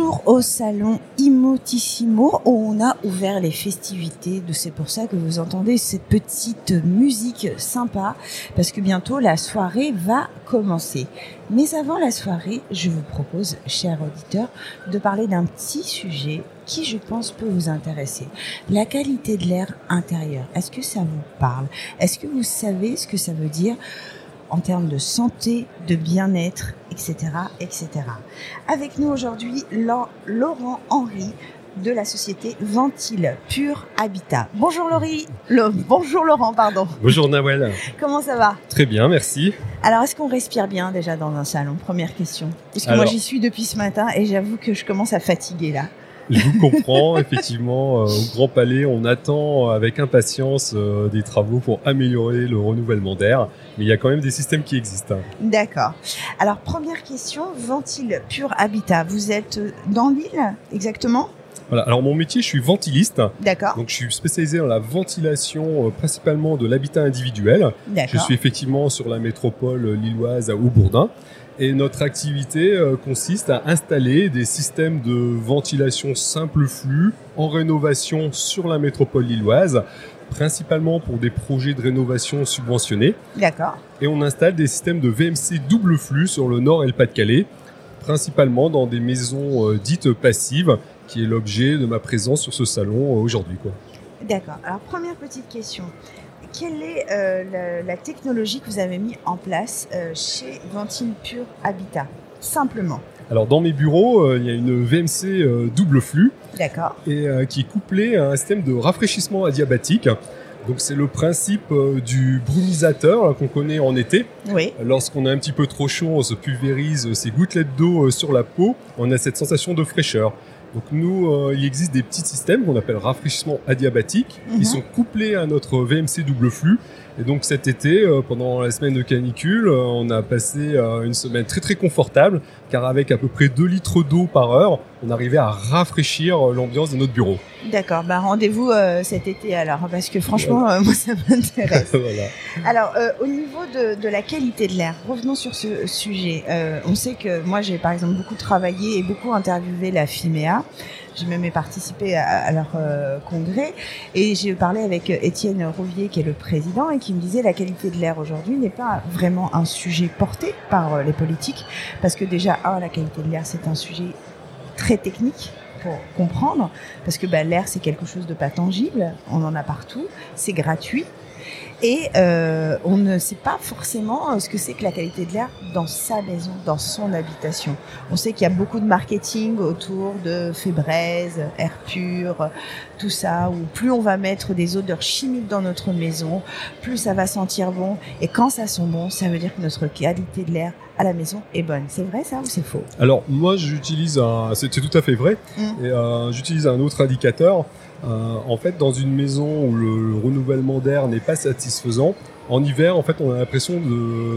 Au salon Immotissimo où on a ouvert les festivités. C'est pour ça que vous entendez cette petite musique sympa parce que bientôt la soirée va commencer. Mais avant la soirée, je vous propose, chers auditeurs, de parler d'un petit sujet qui, je pense, peut vous intéresser. La qualité de l'air intérieur. Est-ce que ça vous parle? Est-ce que vous savez ce que ça veut dire? En termes de santé, de bien-être, etc., etc. Avec nous aujourd'hui, Laurent Henry de la société Ventile Pure Habitat. Bonjour Laurie. bonjour Laurent, pardon. Bonjour Nawel. Comment ça va? Très bien, merci. Alors, est-ce qu'on respire bien déjà dans un salon? Première question. Parce que moi, j'y suis depuis ce matin et j'avoue que je commence à fatiguer là. Je vous comprends, effectivement, euh, au Grand Palais, on attend avec impatience euh, des travaux pour améliorer le renouvellement d'air, mais il y a quand même des systèmes qui existent. D'accord. Alors, première question, Ventile Pure Habitat, vous êtes dans l'île exactement? Voilà. Alors mon métier, je suis ventiliste. D'accord. Donc je suis spécialisé dans la ventilation euh, principalement de l'habitat individuel. D'accord. Je suis effectivement sur la métropole lilloise à Aubourdin. Et notre activité euh, consiste à installer des systèmes de ventilation simple flux en rénovation sur la métropole lilloise, principalement pour des projets de rénovation subventionnés. D'accord. Et on installe des systèmes de VMC double flux sur le nord et le Pas-de-Calais, principalement dans des maisons euh, dites passives, qui est l'objet de ma présence sur ce salon euh, aujourd'hui. D'accord. Alors première petite question quelle est euh, la, technologie que vous avez mis en place euh, chez Ventile Pure Habitat Simplement? Alors dans mes bureaux, euh, il y a une VMC double flux. D'accord. Et qui est couplée à un système de rafraîchissement adiabatique. Donc c'est le principe du brumisateur qu'on connaît en été. Oui. Lorsqu'on a un petit peu trop chaud, on se pulvérise ces gouttelettes d'eau sur la peau. On a cette sensation de fraîcheur. Donc nous, euh, il existe des petits systèmes qu'on appelle rafraîchissement adiabatique. Ils mhm. sont couplés à notre VMC double flux. Et donc cet été, euh, pendant la semaine de canicule, euh, on a passé une semaine très très confortable, car avec à peu près 2 litres d'eau par heure, on arrivait à rafraîchir l'ambiance de notre bureau. D'accord, bah rendez-vous cet été alors, parce que franchement, moi ça m'intéresse. voilà. Alors au niveau de, de, la qualité de l'air, revenons sur ce sujet. on sait que moi j'ai par exemple beaucoup travaillé et beaucoup interviewé la FIMEA. J'ai même participé à, leur euh, congrès et j'ai parlé avec Étienne Rouvier qui est le président et qui me disait la qualité de l'air aujourd'hui n'est pas vraiment un sujet porté par euh, les politiques parce que déjà un la qualité de l'air c'est un sujet très technique pour comprendre parce que bah, l'air c'est quelque chose de pas tangible, on en a partout, c'est gratuit et euh, on ne sait pas forcément euh, ce que c'est que la qualité de l'air dans sa maison, dans son habitation. On sait qu'il y a beaucoup de marketing autour de Febreze, air pur, tout ça, où plus on va mettre des odeurs chimiques dans notre maison, plus ça va sentir bon. Et quand ça sent bon, ça veut dire que notre qualité de l'air à la maison est bonne. C'est vrai ça ou c'est faux? Alors moi j'utilise un, c'est tout à fait vrai. Mmh. Et euh, j'utilise un autre indicateur. Euh, en fait, dans une maison où le, renouvellement d'air n'est pas satisfaisant, en hiver, en fait, on a l'impression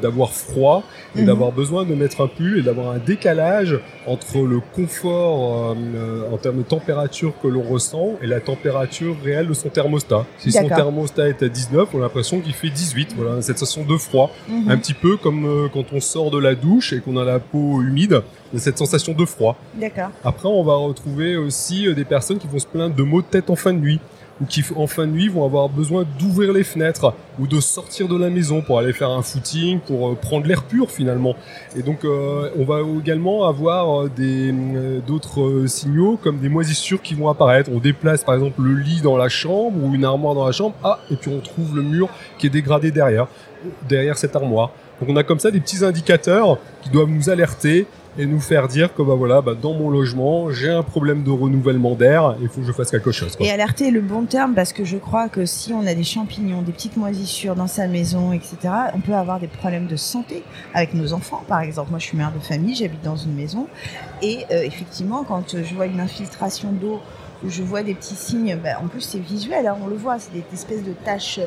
d'avoir froid et mhm. d'avoir besoin de mettre un pull et d'avoir un décalage entre le confort euh, en termes de température que l'on ressent et la température réelle de son thermostat. Si son thermostat est à 19, on a l'impression qu'il fait 18. Voilà, cette sensation de froid. Mhm. Un petit peu comme euh, quand on sort de la douche et qu'on a la peau humide, cette sensation de froid. D'accord. Après, on va retrouver aussi euh, des personnes qui vont se plaindre de maux de tête en fin de nuit ou qui en fin de nuit vont avoir besoin d'ouvrir les fenêtres ou de sortir de la maison pour aller faire un footing, pour euh, prendre l'air pur finalement. Et donc euh, on va également avoir des d'autres signaux comme des moisissures qui vont apparaître. On déplace par exemple le lit dans la chambre ou une armoire dans la chambre, ah et puis on trouve le mur qui est dégradé derrière derrière cette armoire. Donc on a comme ça des petits indicateurs qui doivent nous alerter et nous faire dire que bah voilà, bah, dans mon logement, j'ai un problème de renouvellement d'air, il faut que je fasse quelque chose. Et alerter le bon terme parce que je crois que si on a des champignons, des petites moisissures dans sa maison, etc., on peut avoir des problèmes de santé avec nos enfants, par exemple. Moi, je suis mère de famille, j'habite dans une maison et euh, effectivement, quand je vois une infiltration d'eau je vois des petits signes. bah, en plus, c'est visuel, hein, on le voit, c'est des espèces de taches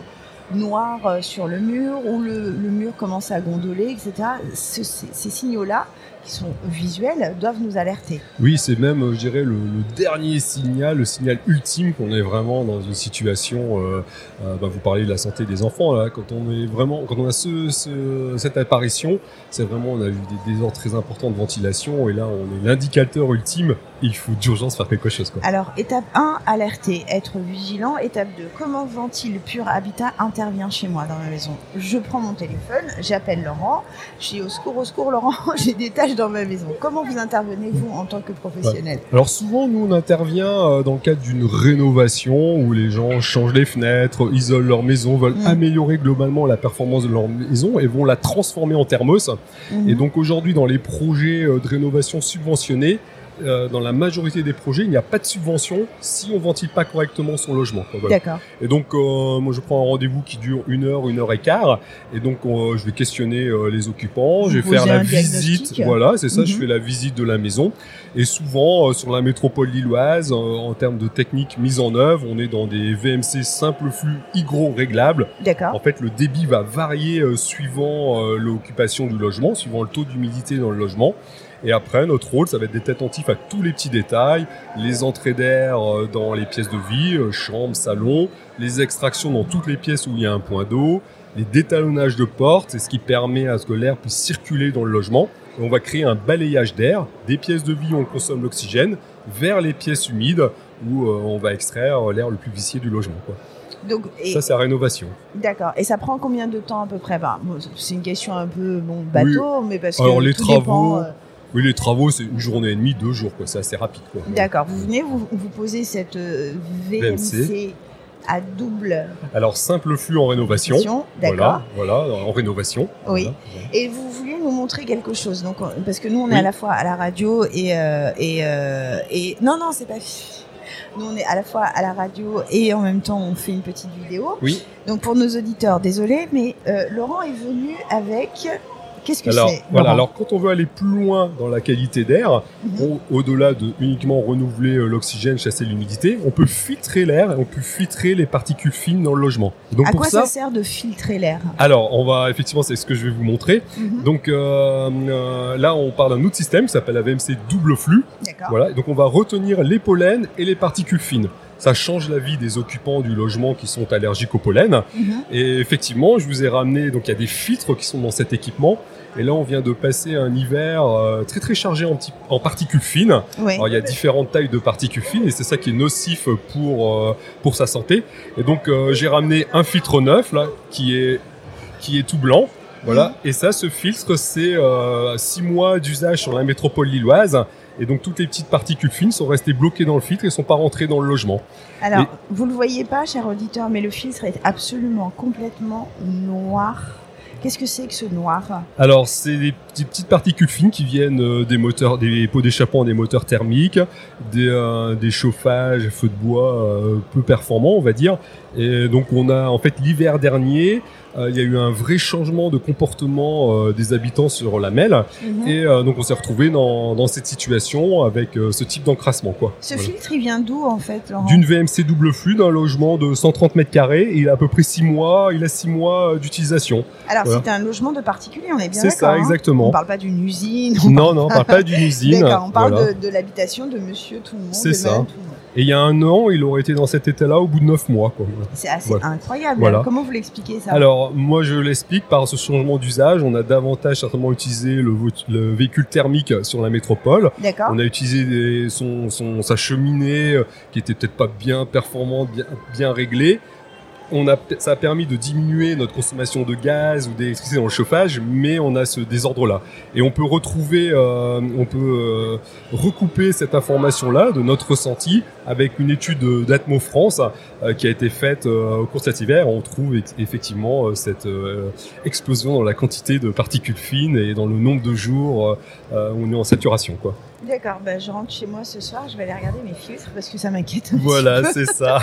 noires euh, sur le mur, où le, mur commence à gondoler, etc. Ce- ces, ces signaux-là, sont visuels, doivent nous alerter. Oui, c'est même, euh, je dirais, le, dernier signal, le signal ultime qu'on est vraiment dans une situation. euh, euh, bah, vous parlez de la santé des enfants là. Quand on est vraiment, quand on a ce, ce- cette apparition, c'est vraiment, on a eu des désordres très importants de ventilation et là, on est l'indicateur ultime. Il faut d'urgence faire quelque chose. Quoi. Alors, étape 1, alerter, être vigilant. Étape 2, comment Ventile Pur Habitat intervient chez moi dans ma maison? Je prends mon téléphone, j'appelle Laurent, je dis au secours, au secours Laurent, j'ai des tâches dans ma maison. Comment vous intervenez, vous, en tant que professionnel? Alors souvent, nous, on intervient euh, dans le cadre d'une rénovation où les gens changent les fenêtres, isolent leur maison, veulent Mm. améliorer globalement la performance de leur maison et vont la transformer en thermos. Mhm. Et donc aujourd'hui, dans les projets euh, de rénovation subventionnés, euh, dans la majorité des projets, il n'y a pas de subvention si on ventile pas correctement son logement. voilà. D'accord. Et donc, euh, moi, je prends un rendez-vous qui dure une heure, une heure et quart. Et donc, euh, je vais questionner euh, les occupants. Vous je vais faire la visite. Voilà, c'est ça. Je Mhm. fais la visite de la maison. Et souvent, euh, sur la métropole lilloise, euh, en termes de technique mise en œuvre, on est dans des VMC simple flux hygro réglables. En D'accord. fait, le débit va varier euh, suivant euh, l'occupation du logement, suivant le taux d'humidité dans le logement. Et après, notre rôle, ça va être d'être attentif à tous les petits détails, les entrées d'air euh, dans les pièces de vie, euh, chambre, salon, les extractions dans toutes les pièces où il y a un point d'eau, les détalonnages de portes, c'est ce qui permet à ce que l'air puisse circuler dans le logement. Et on va créer un balayage d'air des pièces de vie où on consomme l'oxygène vers les pièces humides où euh, on va extraire l'air le plus vicié du logement. Quoi. Donc, et- Ça, c'est la rénovation. d'accord. Et ça prend combien de temps à peu près? Bah, C'est une question un peu bon, bateau, mais parce que Alors, les tout travaux, dépend, euh, Oui, les travaux, c'est une journée et demie, deux jours, quoi. C'est assez rapide, quoi. D'accord. Vous venez, vous, vous posez cette euh, VMC, à double Alors, simple flux en rénovation. Voilà, voilà, en rénovation. Oui. Voilà. Et vous vouliez nous montrer quelque chose, donc on- parce que nous on est Oui. à la fois à la radio et euh, et euh, et non non c'est pas nous on est à la fois à la radio et en même temps on fait une petite vidéo. Oui. Donc pour nos auditeurs, désolé, mais euh, Laurent est venu avec qu'est-ce que Alors, c'est voilà. Alors, quand on veut aller plus loin dans la qualité d'air, Mhm. au- au-delà de uniquement renouveler euh, l'oxygène, chasser l'humidité, on peut filtrer l'air, et on peut filtrer les particules fines dans le logement. Donc, À pour quoi ça, ça sert de filtrer l'air alors, on va effectivement, c'est ce que je vais vous montrer. Mhm. Donc euh, euh, là, on parle d'un autre système qui s'appelle la VMC double flux. D'accord. Voilà, donc on va retenir les pollens et les particules fines. Ça change la vie des occupants du logement qui sont allergiques au pollen. Mhm. Et effectivement, je vous ai ramené, donc il y a des filtres qui sont dans cet équipement. Et là, on vient de passer un hiver euh, très très chargé en, en particules fines. Oui. Alors, il y a différentes tailles de particules fines et c'est ça qui est nocif pour, euh, pour sa santé. Et donc, euh, j'ai ramené un filtre neuf, là, qui est, qui est tout blanc. Voilà. Et ça, ce filtre, c'est euh, six mois d'usage sur la métropole lilloise. Et donc, toutes les petites particules fines sont restées bloquées dans le filtre et sont pas rentrées dans le logement. Alors, Et- vous le voyez pas, cher auditeur, mais le filtre est absolument complètement noir. Qu'est-ce que c'est que ce noir? Alors, c'est des petites, particules fines qui viennent euh, des moteurs, des pots d'échappement des moteurs thermiques, des, euh, des chauffages, feux de bois euh, peu performants, on va dire. Et donc, on a en fait l'hiver dernier, euh, il y a eu un vrai changement de comportement euh, des habitants sur la Melle, Mhm. et euh, donc on s'est retrouvé dans, dans cette situation avec euh, ce type d'encrassement, quoi. Ce Voilà. filtre, il vient d'où en fait, Laurent? D'une VMC double flux d'un logement de 130 mètres carrés, il a à peu près 6 mois, il a 6 mois euh, d'utilisation. Alors, Voilà. c'est un logement de particulier, on est bien C'est d'accord. ça, hein exactement. On parle pas d'une usine. Non, non, on parle pas d'une usine. On parle Voilà. de, de l'habitation de monsieur tout le monde. C'est ça. tout. Et il y a un an, il aurait été dans cet état-là au bout de 9 mois. C'est assez Voilà. incroyable. Voilà. Comment vous l'expliquez ça? Alors, moi, je l'explique par ce changement d'usage. On a davantage certainement utilisé le, véhicule thermique sur la métropole. D'accord. On a utilisé des- son, son, sa cheminée euh, qui était peut-être pas bien performante, bien, bien réglée. On a, ça a permis de diminuer notre consommation de gaz ou d'électricité dans le chauffage, mais on a ce désordre-là. Et on peut retrouver, euh, on peut euh, recouper cette information-là de notre ressenti avec une étude d'Atmo France euh, qui a été faite euh, au cours de cet hiver. On trouve effectivement euh, cette euh, explosion dans la quantité de particules fines et dans le nombre de jours où on est en saturation. Quoi. D'accord, ben, je rentre chez moi ce soir, je vais aller regarder mes filtres parce que ça m'inquiète Voilà, c'est ça.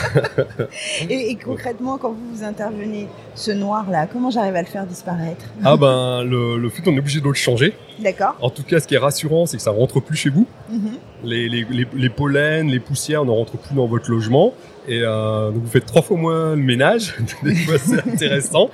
Et, et concrètement, quand vous vous intervenez, ce noir-là, comment j'arrive à le faire disparaître? Ah ben le, le filtre, on est obligé de le changer. D'accord. En tout cas, ce qui est rassurant, c'est que ça rentre plus chez vous. Mhm. Les, les, les, les pollens, les poussières ne rentrent plus dans votre logement. Et euh, donc vous faites trois fois moins le ménage. Des fois, c'est intéressant.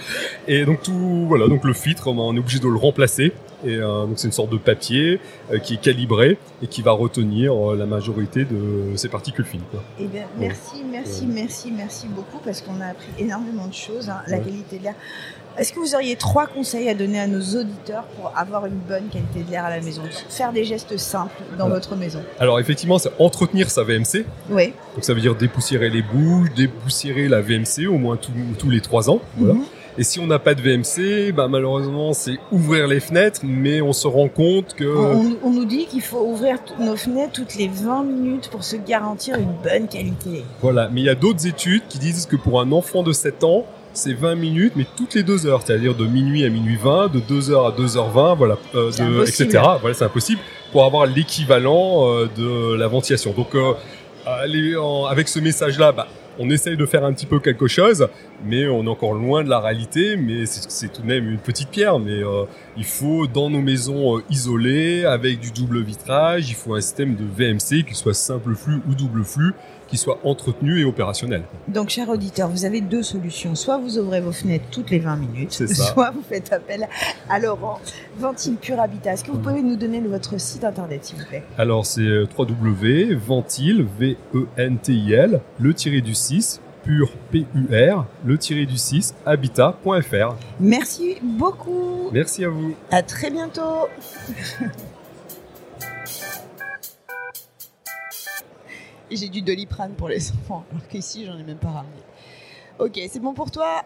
Et donc tout, voilà, donc le filtre, on est obligé de le remplacer. Et euh, donc c'est une sorte de papier euh, qui est calibré et qui va retenir euh, la majorité de ces particules fines. Quoi. Eh bien, merci, merci, merci, merci beaucoup parce qu'on a appris énormément de choses. hein, la Ouais. qualité de l'air. Est-ce que vous auriez trois conseils à donner à nos auditeurs pour avoir une bonne qualité de l'air à la maison? Faire des gestes simples dans Voilà. votre maison. Alors effectivement, c'est entretenir sa VMC. Oui. Donc ça veut dire dépoussiérer les bouches, dépoussiérer la VMC au moins tous- tous les trois ans. Voilà. Mhm. Et si on n'a pas de VMC, bah malheureusement c'est ouvrir les fenêtres, mais on se rend compte que On, on- nous dit qu'il faut ouvrir nos fenêtres toutes les 20 minutes pour se garantir une bonne qualité. voilà. Mais il y a d'autres études qui disent que pour un enfant de 7 ans, c'est 20 minutes, mais toutes les deux heures, c'est-à-dire de minuit à minuit 20, de 2h à 2h20, voilà, euh, de, etc. Voilà, c'est impossible pour avoir l'équivalent euh, de la ventilation. Donc, euh, en- avec ce message-là, bah, on essaye de faire un petit peu quelque chose, mais on est encore loin de la réalité. Mais c'est c'est tout de même une petite pierre. Mais euh, il faut dans nos maisons euh, isolées, avec du double vitrage, il faut un système de VMC, qu'il soit simple flux ou double flux, qui soit entretenu et opérationnel. Donc, chers auditeurs, vous avez deux solutions. Soit vous ouvrez vos fenêtres toutes les 20 minutes, soit vous faites appel à Laurent, Ventile Pure Habitat. Est-ce que vous pouvez nous donner votre site internet, s'il vous plaît? Alors c'est euh, www.ventil, V-E-N-T-I-L, le tiré du 6, pur P-U-R, le tiré du 6, habitat.fr. Merci beaucoup. Merci à vous. À très bientôt. J'ai du doliprane pour les enfants, alors qu'ici, j'en ai même pas ramené. Ok, c'est bon pour toi?